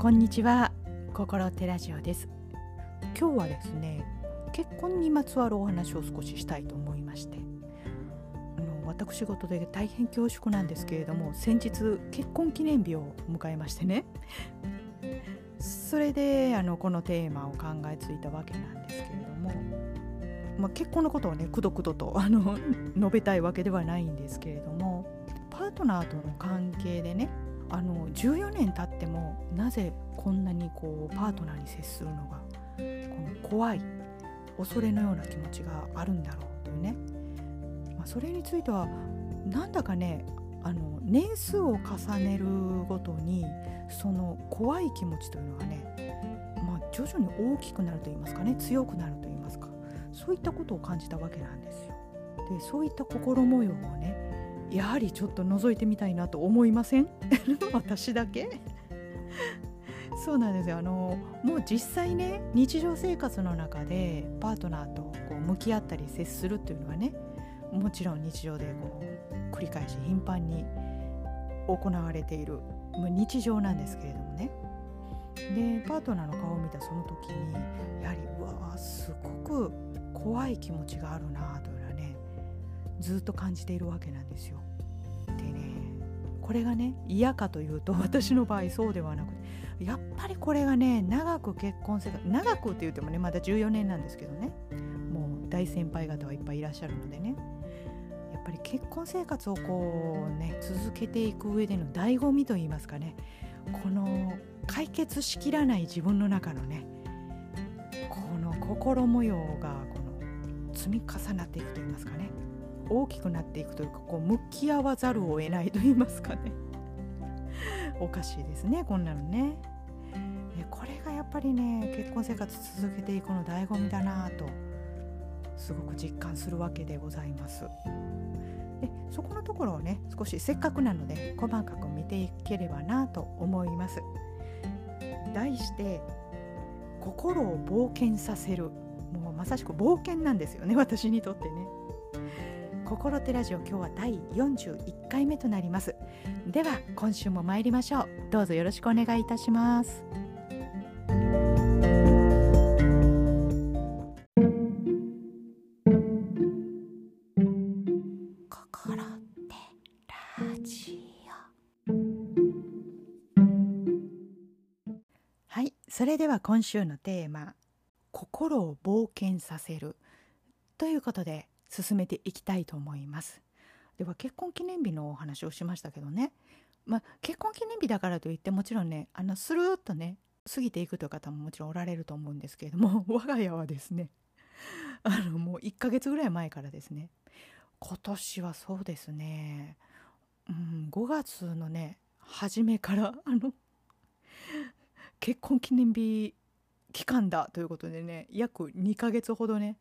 こんにちは。心テラジオです。今日はですね結婚にまつわるお話を少ししたいと思いまして。あの私事で大変恐縮なんですけれども先日結婚記念日を迎えましてね。それであのこのテーマを考えついたわけなんですけれども、まあ、結婚のことをねくどくどとあの 述べたいわけではないんですけれどもパートナーとの関係でねあの14年経ってもなぜこんなにこうパートナーに接するのがこの怖い恐れのような気持ちがあるんだろうというね、まあ、それについてはなんだかねあの年数を重ねるごとにその怖い気持ちというのがね、まあ、徐々に大きくなると言いますかね強くなると言いますかそういったことを感じたわけなんですよ。でそういった心模様をねやはりちょっと覗いてみたいなと思いません？私だけ？そうなんですよ。あのもう実際ね日常生活の中でパートナーとこう向き合ったり接するっていうのはねもちろん日常でこう繰り返し頻繁に行われている日常なんですけれどもね。でパートナーの顔を見たその時にやはりうわすごく怖い気持ちがあるなと。いうずっと感じているわけなんですよ。でねこれがね嫌かというと私の場合そうではなくてやっぱりこれがね長く結婚生活長くって言ってもねまだ14年なんですけどね。もう大先輩方はいっぱいいらっしゃるのでね。やっぱり結婚生活をこうね続けていく上での醍醐味といいますかね。この解決しきらない自分の中のねこの心模様がこの積み重なっていくといいますかね。大きくなっていくというかこう向き合わざるを得ないと言いますかね。おかしいですねこんなのね。でこれがやっぱりね結婚生活続けていくの醍醐味だなとすごく実感するわけでございます。でそこのところをね少しせっかくなので細かく見ていければなと思います。題して心を冒険させる。もうまさしく冒険なんですよね私にとってね。心手ラジオ今日は第41回目となります。では今週も参りましょう。どうぞよろしくお願いいたします。心手ラジオ。はいそれでは今週のテーマ心を冒険させるということで進めていきたいと思います。では結婚記念日のお話をしましたけどね。まあ、結婚記念日だからといってもちろんねあのスルーッとね過ぎていくという方ももちろんおられると思うんですけれども 我が家はですねあのもう1ヶ月ぐらい前からですね今年はそうですね、うん、5月のね初めからあの結婚記念日期間だということでね約2ヶ月ほどね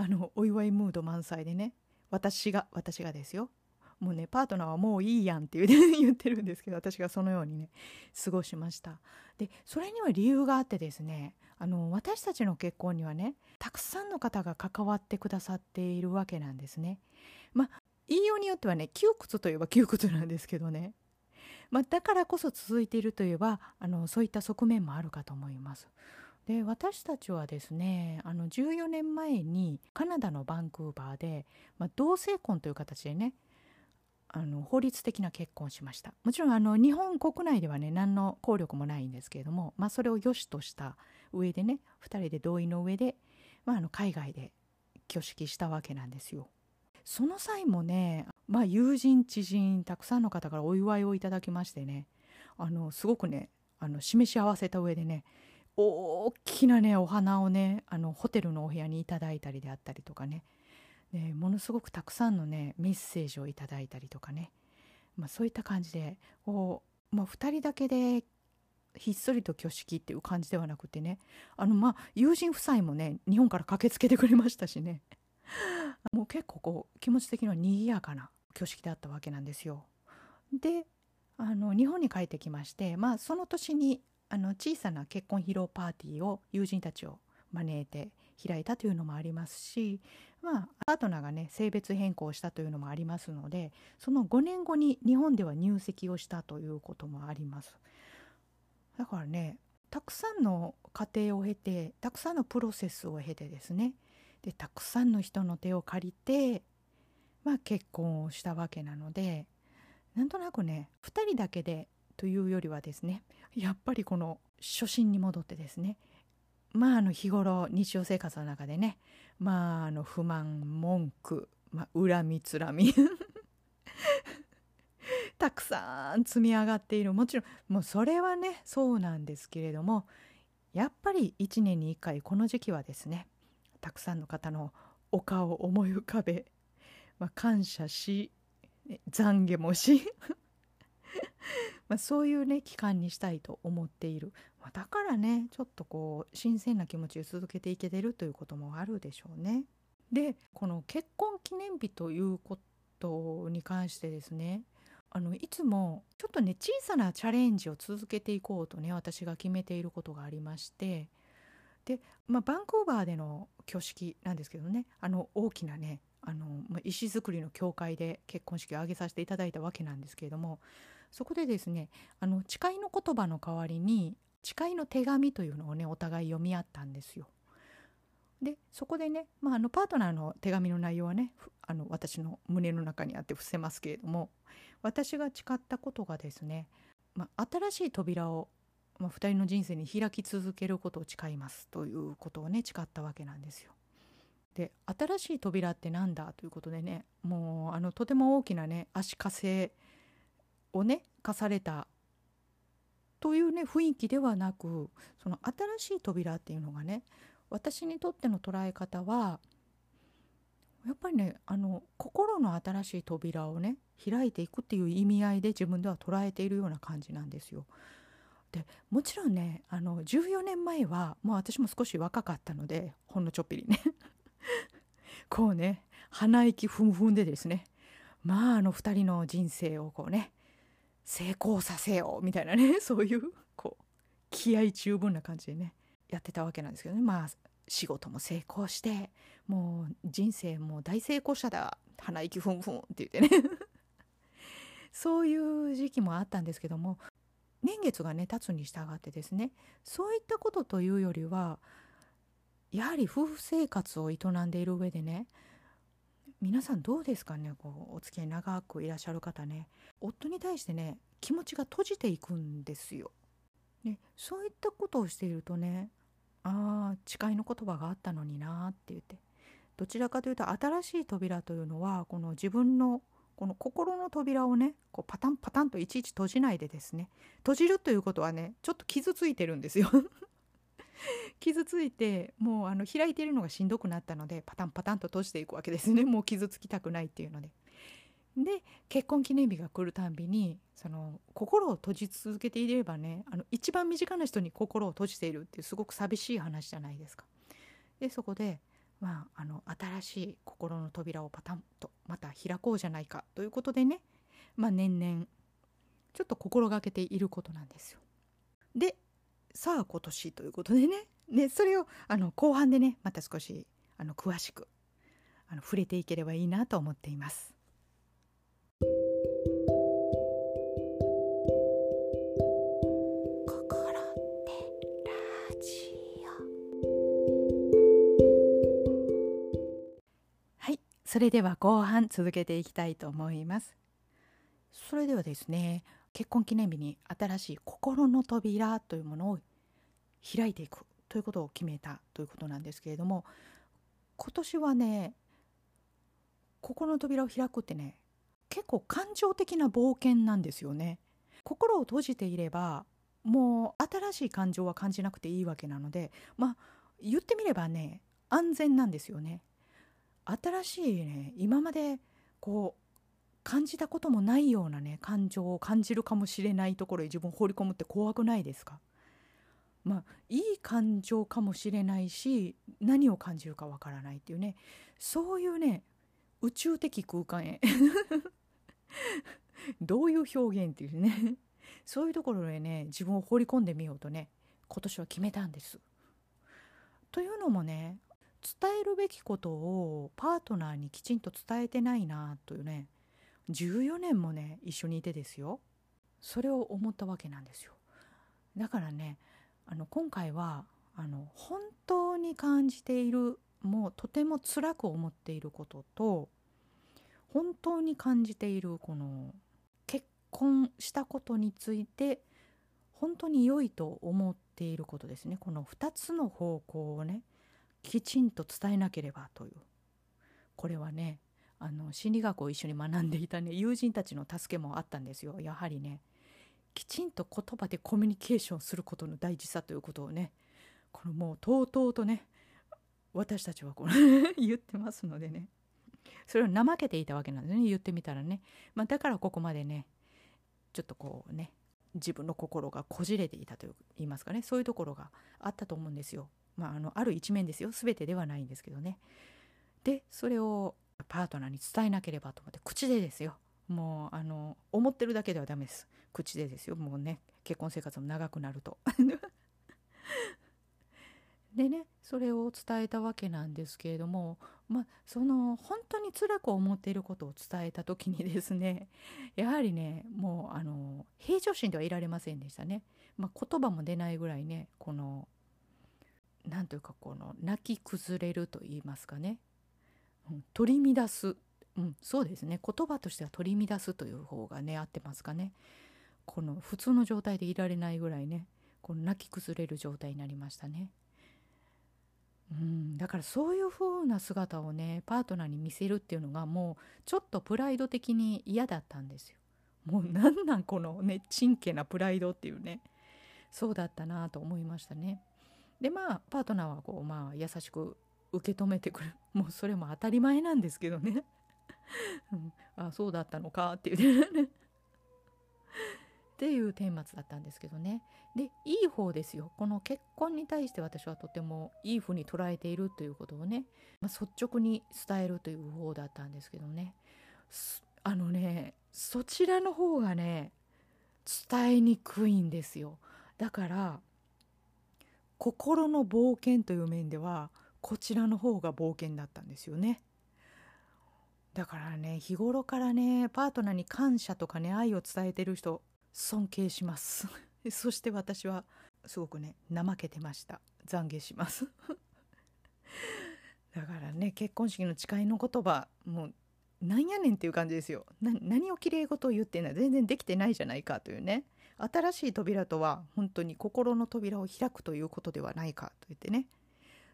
あのお祝いムード満載でね。私が私がですよ。もうねパートナーはもういいやんって言ってるんですけど私がそのようにね過ごしました。でそれには理由があってですねあの私たちの結婚にはねたくさんの方が関わってくださっているわけなんですね。まあ言いようによってはね窮屈といえば窮屈なんですけどね。まあ、だからこそ続いているといえばあのそういった側面もあるかと思います。で私たちはですねあの14年前にカナダのバンクーバーで、まあ、同性婚という形でねあの法律的な結婚しましたもちろんあの日本国内ではね何の効力もないんですけれども、まあ、それを良しとした上でね2人で同意の上で、まあ、あの海外で挙式したわけなんですよ。その際もね、まあ、友人知人たくさんの方からお祝いをいただきましてねあのすごくねあの示し合わせた上でね大きなねお花をねあのホテルのお部屋にいただいたりであったりとかね。ねものすごくたくさんのねメッセージをいただいたりとかね、まあ、そういった感じでこう、まあ、2人だけでひっそりと挙式っていう感じではなくてね。あのまあ友人夫妻もね日本から駆けつけてくれましたしね。もう結構こう気持ち的には賑やかな挙式であったわけなんですよ。であの日本に帰ってきましてまあその年にあの小さな結婚披露パーティーを友人たちを招いて開いたというのもありますし、まあ、パートナーがね性別変更したというのもありますのでその5年後に日本では入籍をしたということもあります。だからねたくさんの過程を経てたくさんのプロセスを経てですねでたくさんの人の手を借りて、まあ、結婚をしたわけなのでなんとなくね2人だけでというよりはですねやっぱりこの初心に戻ってですねまああの日頃日常生活の中でねまああの不満文句、まあ、恨みつらみ たくさん積み上がっている。もちろんもうそれはねそうなんですけれどもやっぱり1年に1回この時期はですねたくさんの方のお顔を思い浮かべ、まあ、感謝し懺悔もし まあそういうね期間にしたいと思っている、まあ、だからねちょっとこう新鮮な気持ちで続けていけてるということもあるでしょうね。でこの結婚記念日ということに関してですねあのいつもちょっとね小さなチャレンジを続けていこうとね私が決めていることがありましてで、まあ、バンクーバーでの挙式なんですけどねあの大きなねあの、まあ、石造りの教会で結婚式を挙げさせていただいたわけなんですけれどもそこでですねあの誓いの言葉の代わりに誓いの手紙というのをねお互い読み合ったんですよ。でそこでね、まあ、あのパートナーの手紙の内容はねあの私の胸の中にあって伏せますけれども私が誓ったことがですね、まあ、新しい扉を、まあ、2人の人生に開き続けることを誓いますということをね誓ったわけなんですよ。で新しい扉ってなんだということでねもうあのとても大きなね足かせをね課されたというね雰囲気ではなくその新しい扉っていうのがね私にとっての捉え方はやっぱりねあの心の新しい扉をね開いていくっていう意味合いで自分では捉えているような感じなんですよ。でもちろんねあの14年前はもう私も少し若かったのでほんのちょっぴりねこうね鼻息ふんふんでですねまああの2人の人生をこうね成功させようみたいなね。そういうこう気合十分な感じでねやってたわけなんですけどね。まあ仕事も成功してもう人生も大成功者だ。鼻息ふんふんって言ってね。そういう時期もあったんですけども年月がね経つに従ってですねそういったことというよりはやはり夫婦生活を営んでいる上でね皆さんどうですかね？こうお付き合い長くいらっしゃる方ね。夫に対してね気持ちが閉じていくんですよ。ね、そういったことをしているとねああ誓いの言葉があったのになって言って。どちらかというと新しい扉というのはこの自分のこの心の扉をねこうパタンパタンといちいち閉じないでですね。閉じるということはねちょっと傷ついてるんですよ。傷ついてもうあの開いているのがしんどくなったのでパタンパタンと閉じていくわけですね もう傷つきたくないっていうので。で結婚記念日が来るたんびにその心を閉じ続けていればねあの一番身近な人に心を閉じているっていうすごく寂しい話じゃないですか。でそこで、まあ、あの新しい心の扉をパタンとまた開こうじゃないかということでね、まあ、年々ちょっと心がけていることなんですよ。でさあ今年ということでね。ねそれをあの後半でねまた少しあの詳しくあの触れていければいいなと思っています。それでは後半続けていきたいと思います。それではですね結婚記念日に新しい心の扉というものを開いていくということを決めたということなんですけれども今年はね心の扉を開くってね結構感情的な冒険なんですよね。心を閉じていればもう新しい感情は感じなくていいわけなのでまあ言ってみればね安全なんですよね。新しいね今までこう感じたこともないようなね感情を感じるかもしれないところへ自分を放り込むって怖くないですか？まあいい感情かもしれないし何を感じるかわからないっていうねそういうね宇宙的空間へ どういう表現っていうねそういうところへね自分を放り込んでみようとね今年は決めたんです。というのもね伝えるべきことをパートナーにきちんと伝えてないなというね14年もね一緒にいてですよそれを思ったわけなんですよ。だからねあの今回はあの本当に感じているもうとても辛く思っていることと本当に感じているこの結婚したことについて本当に良いと思っていることですね。この2つの方向をねきちんと伝えなければという。これはねあの心理学を一緒に学んでいたね友人たちの助けもあったんですよ。やはりねきちんと言葉でコミュニケーションすることの大事さということをねこのもうとうとうとね私たちはこの 言ってますのでね。それを怠けていたわけなんですね。言ってみたらね、まあ、だからここまでねちょっとこうね自分の心がこじれていたと言いますかね。そういうところがあったと思うんですよ。まあ、あのある一面ですよ。全てではないんですけどね。でそれをパートナーに伝えなければと思って口でですよ。もうあの思ってるだけではダメです。口でですよ。もうね結婚生活も長くなると。でねそれを伝えたわけなんですけれどもまあその本当に辛く思っていることを伝えた時にですね やはりねもうあの平常心ではいられませんでしたね、まあ、言葉も出ないぐらいねこの何というかこの泣き崩れると言いますかね、うん、取り乱す、うん、そうですね言葉としては取り乱すという方がね合ってますかねこの普通の状態でいられないぐらいねこの泣き崩れる状態になりましたね。うん、だからそういう風な姿をねパートナーに見せるっていうのがもうちょっとプライド的に嫌だったんですよ。もうなんなんこのねちんけなプライドっていうねそうだったなと思いましたね。でまあパートナーはこうまあ優しく受け止めてくるもうそれも当たり前なんですけどね、うん、あそうだったのかっていうっていう顛末だったんですけどね。でいい方ですよ。この結婚に対して私はとてもいい風に捉えているということをね、まあ、率直に伝えるという方だったんですけどね。あのねそちらの方がね伝えにくいんですよ。だから心の冒険という面ではこちらの方が冒険だったんですよね。だからね日頃からねパートナーに感謝とかね愛を伝えてる人尊敬します。そして私はすごくね怠けてました。懺悔します。だからね結婚式の誓いの言葉もうなんやねんっていう感じですよ。何をきれい事を言ってんのは全然できてないじゃないかというね。新しい扉とは本当に心の扉を開くということではないかと言ってね。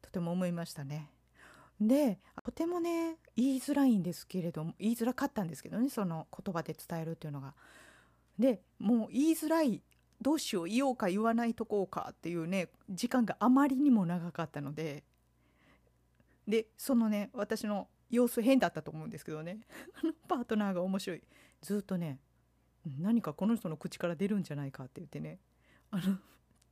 とても思いましたね。でとてもね言いづらいんですけれども言いづらかったんですけどねその言葉で伝えるっていうのが。でもう言いづらいどうしよう言おうか言わないとこうかっていうね時間があまりにも長かったので。でそのね私の様子変だったと思うんですけどね。パートナーが面白い。ずっとね何かこの人の口から出るんじゃないかって言ってね。あの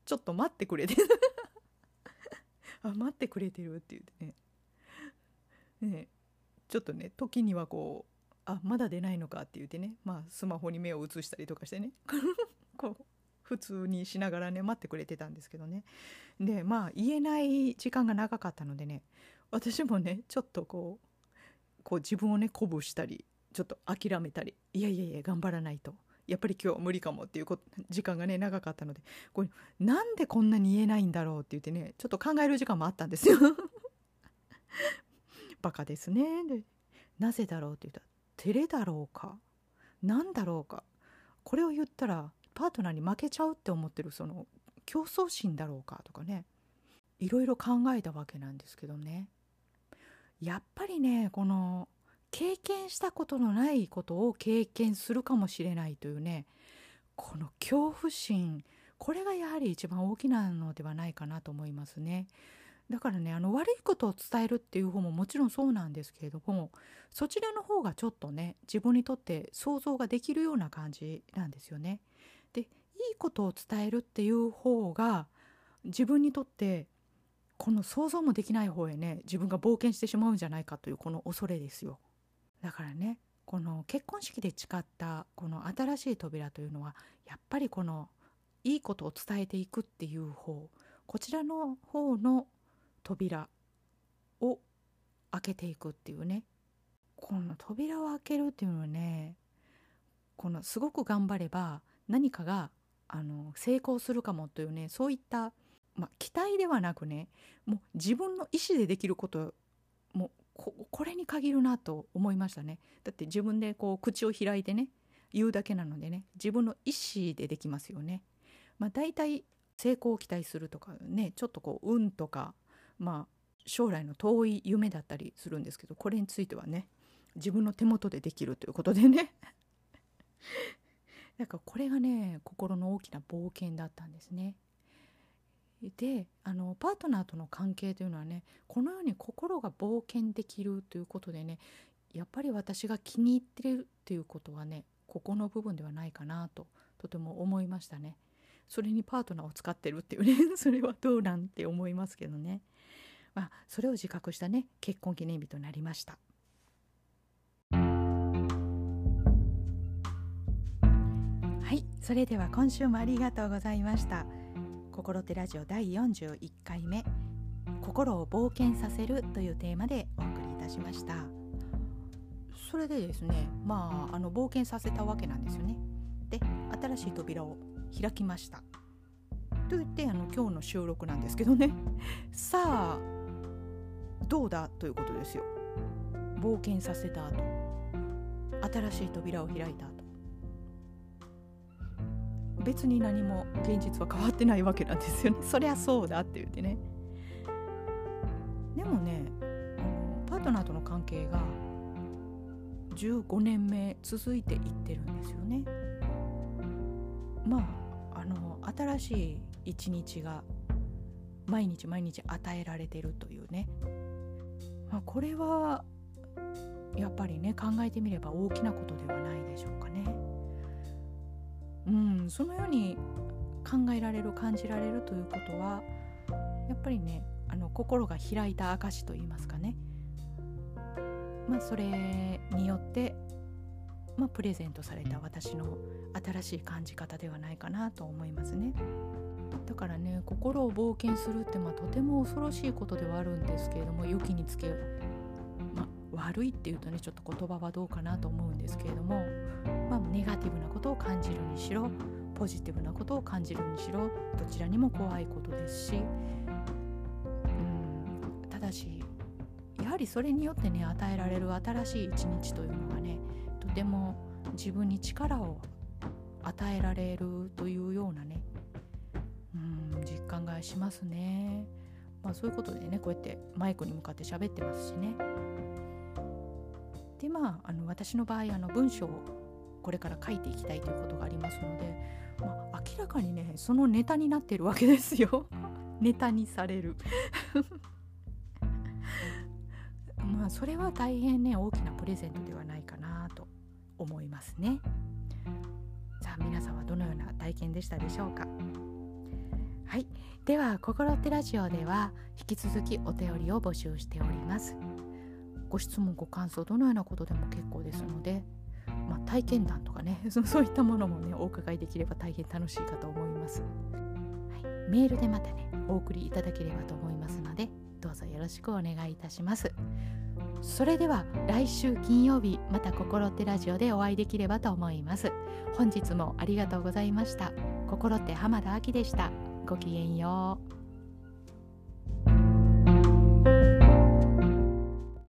ちょっと待ってくれて あ待ってくれてるって言ってね。ねちょっとね時にはこうあまだ出ないのかって言ってねまあスマホに目を移したりとかしてね こう普通にしながらね待ってくれてたんですけどね。でまあ言えない時間が長かったのでね私もねちょっとこうこう自分をね鼓舞したりちょっと諦めたりいやいやいや頑張らないとやっぱり今日は無理かもっていう時間がね長かったのでこれなんでこんなに言えないんだろうって言ってねちょっと考える時間もあったんですよ。バカですね。でなぜだろうって言ったら照れだろうか。何だろうか。これを言ったらパートナーに負けちゃうって思ってるその競争心だろうかとかね。いろいろ考えたわけなんですけどね。やっぱりねこの経験したことのないことを経験するかもしれないというね。この恐怖心。これがやはり一番大きなのではないかなと思いますね。だからねあの悪いことを伝えるっていう方ももちろんそうなんですけれどもそちらの方がちょっとね自分にとって想像ができるような感じなんですよね。でいいことを伝えるっていう方が自分にとってこの想像もできない方へね自分が冒険してしまうんじゃないかというこの恐れですよ。だからねこの結婚式で誓ったこの新しい扉というのはやっぱりこのいいことを伝えていくっていう方こちらの方の扉を開けていくっていうねこの扉を開けるっていうのはねこのすごく頑張れば何かがあの成功するかもというねそういった、まあ、期待ではなくねもう自分の意思でできることもうこれに限るなと思いましたねだって自分でこう口を開いてね言うだけなのでね自分の意思でできますよね。まあ、大体成功を期待するとかねちょっとこう運とかまあ将来の遠い夢だったりするんですけどこれについてはね自分の手元でできるということでね だかこれがね心の大きな冒険だったんですね。であのパートナーとの関係というのはねこのように心が冒険できるということでねやっぱり私が気に入ってるっていうことはねここの部分ではないかなととても思いましたね。それにパートナーを使ってるっていうね それはどうなんて思いますけどね。まあ、それを自覚したね結婚記念日となりました。はいそれでは今週もありがとうございました。心手ラジオ第41回目心を冒険させるというテーマでお送りいたしました。それでですねまああの冒険させたわけなんですよね。で新しい扉を開きました。と言ってあの今日の収録なんですけどね。さあどうだということですよ。冒険させた後。新しい扉を開いた後。別に何も現実は変わってないわけなんですよね。そりゃそうだって言ってね。でもねパートナーとの関係が15年目続いていってるんですよね。まああの新しい一日が毎日毎日与えられてるというね、まあ、これはやっぱりね考えてみれば大きなことではないでしょうかね。うん、そのように考えられる感じられるということはやっぱりねあの心が開いた証といいますかね、まあ、それによって、まあ、プレゼントされた私の新しい感じ方ではないかなと思いますね。だからね心を冒険するってまあとても恐ろしいことではあるんですけれども良きにつけまあ悪いっていうとねちょっと言葉はどうかなと思うんですけれども、まあ、ネガティブなことを感じるにしろポジティブなことを感じるにしろどちらにも怖いことですしうんただしやはりそれによってね与えられる新しい一日というのがねとても自分に力を与えられるというようなねうん実感がしますね。まあ、そういうことでねこうやってマイクに向かって喋ってますしね。でまああの私の場合あの文章をこれから書いていきたいということがありますので、まあ、明らかにねそのネタになってるわけですよ ネタにされる まあそれは大変ね大きなプレゼントではない思いますね。さあ皆さんはどのような体験でしたでしょうか？はい。では「心ってラジオ」では引き続きお便りを募集しております。ご質問ご感想どのようなことでも結構ですので、まあ、体験談とかね そういったものもねお伺いできれば大変楽しいかと思います、はい、メールでまたねお送りいただければと思いますのでどうぞよろしくお願いいたします。それでは来週金曜日また心ってラジオでお会いできればと思います。本日もありがとうございました。心って浜田亜希でした。ごきげんよう。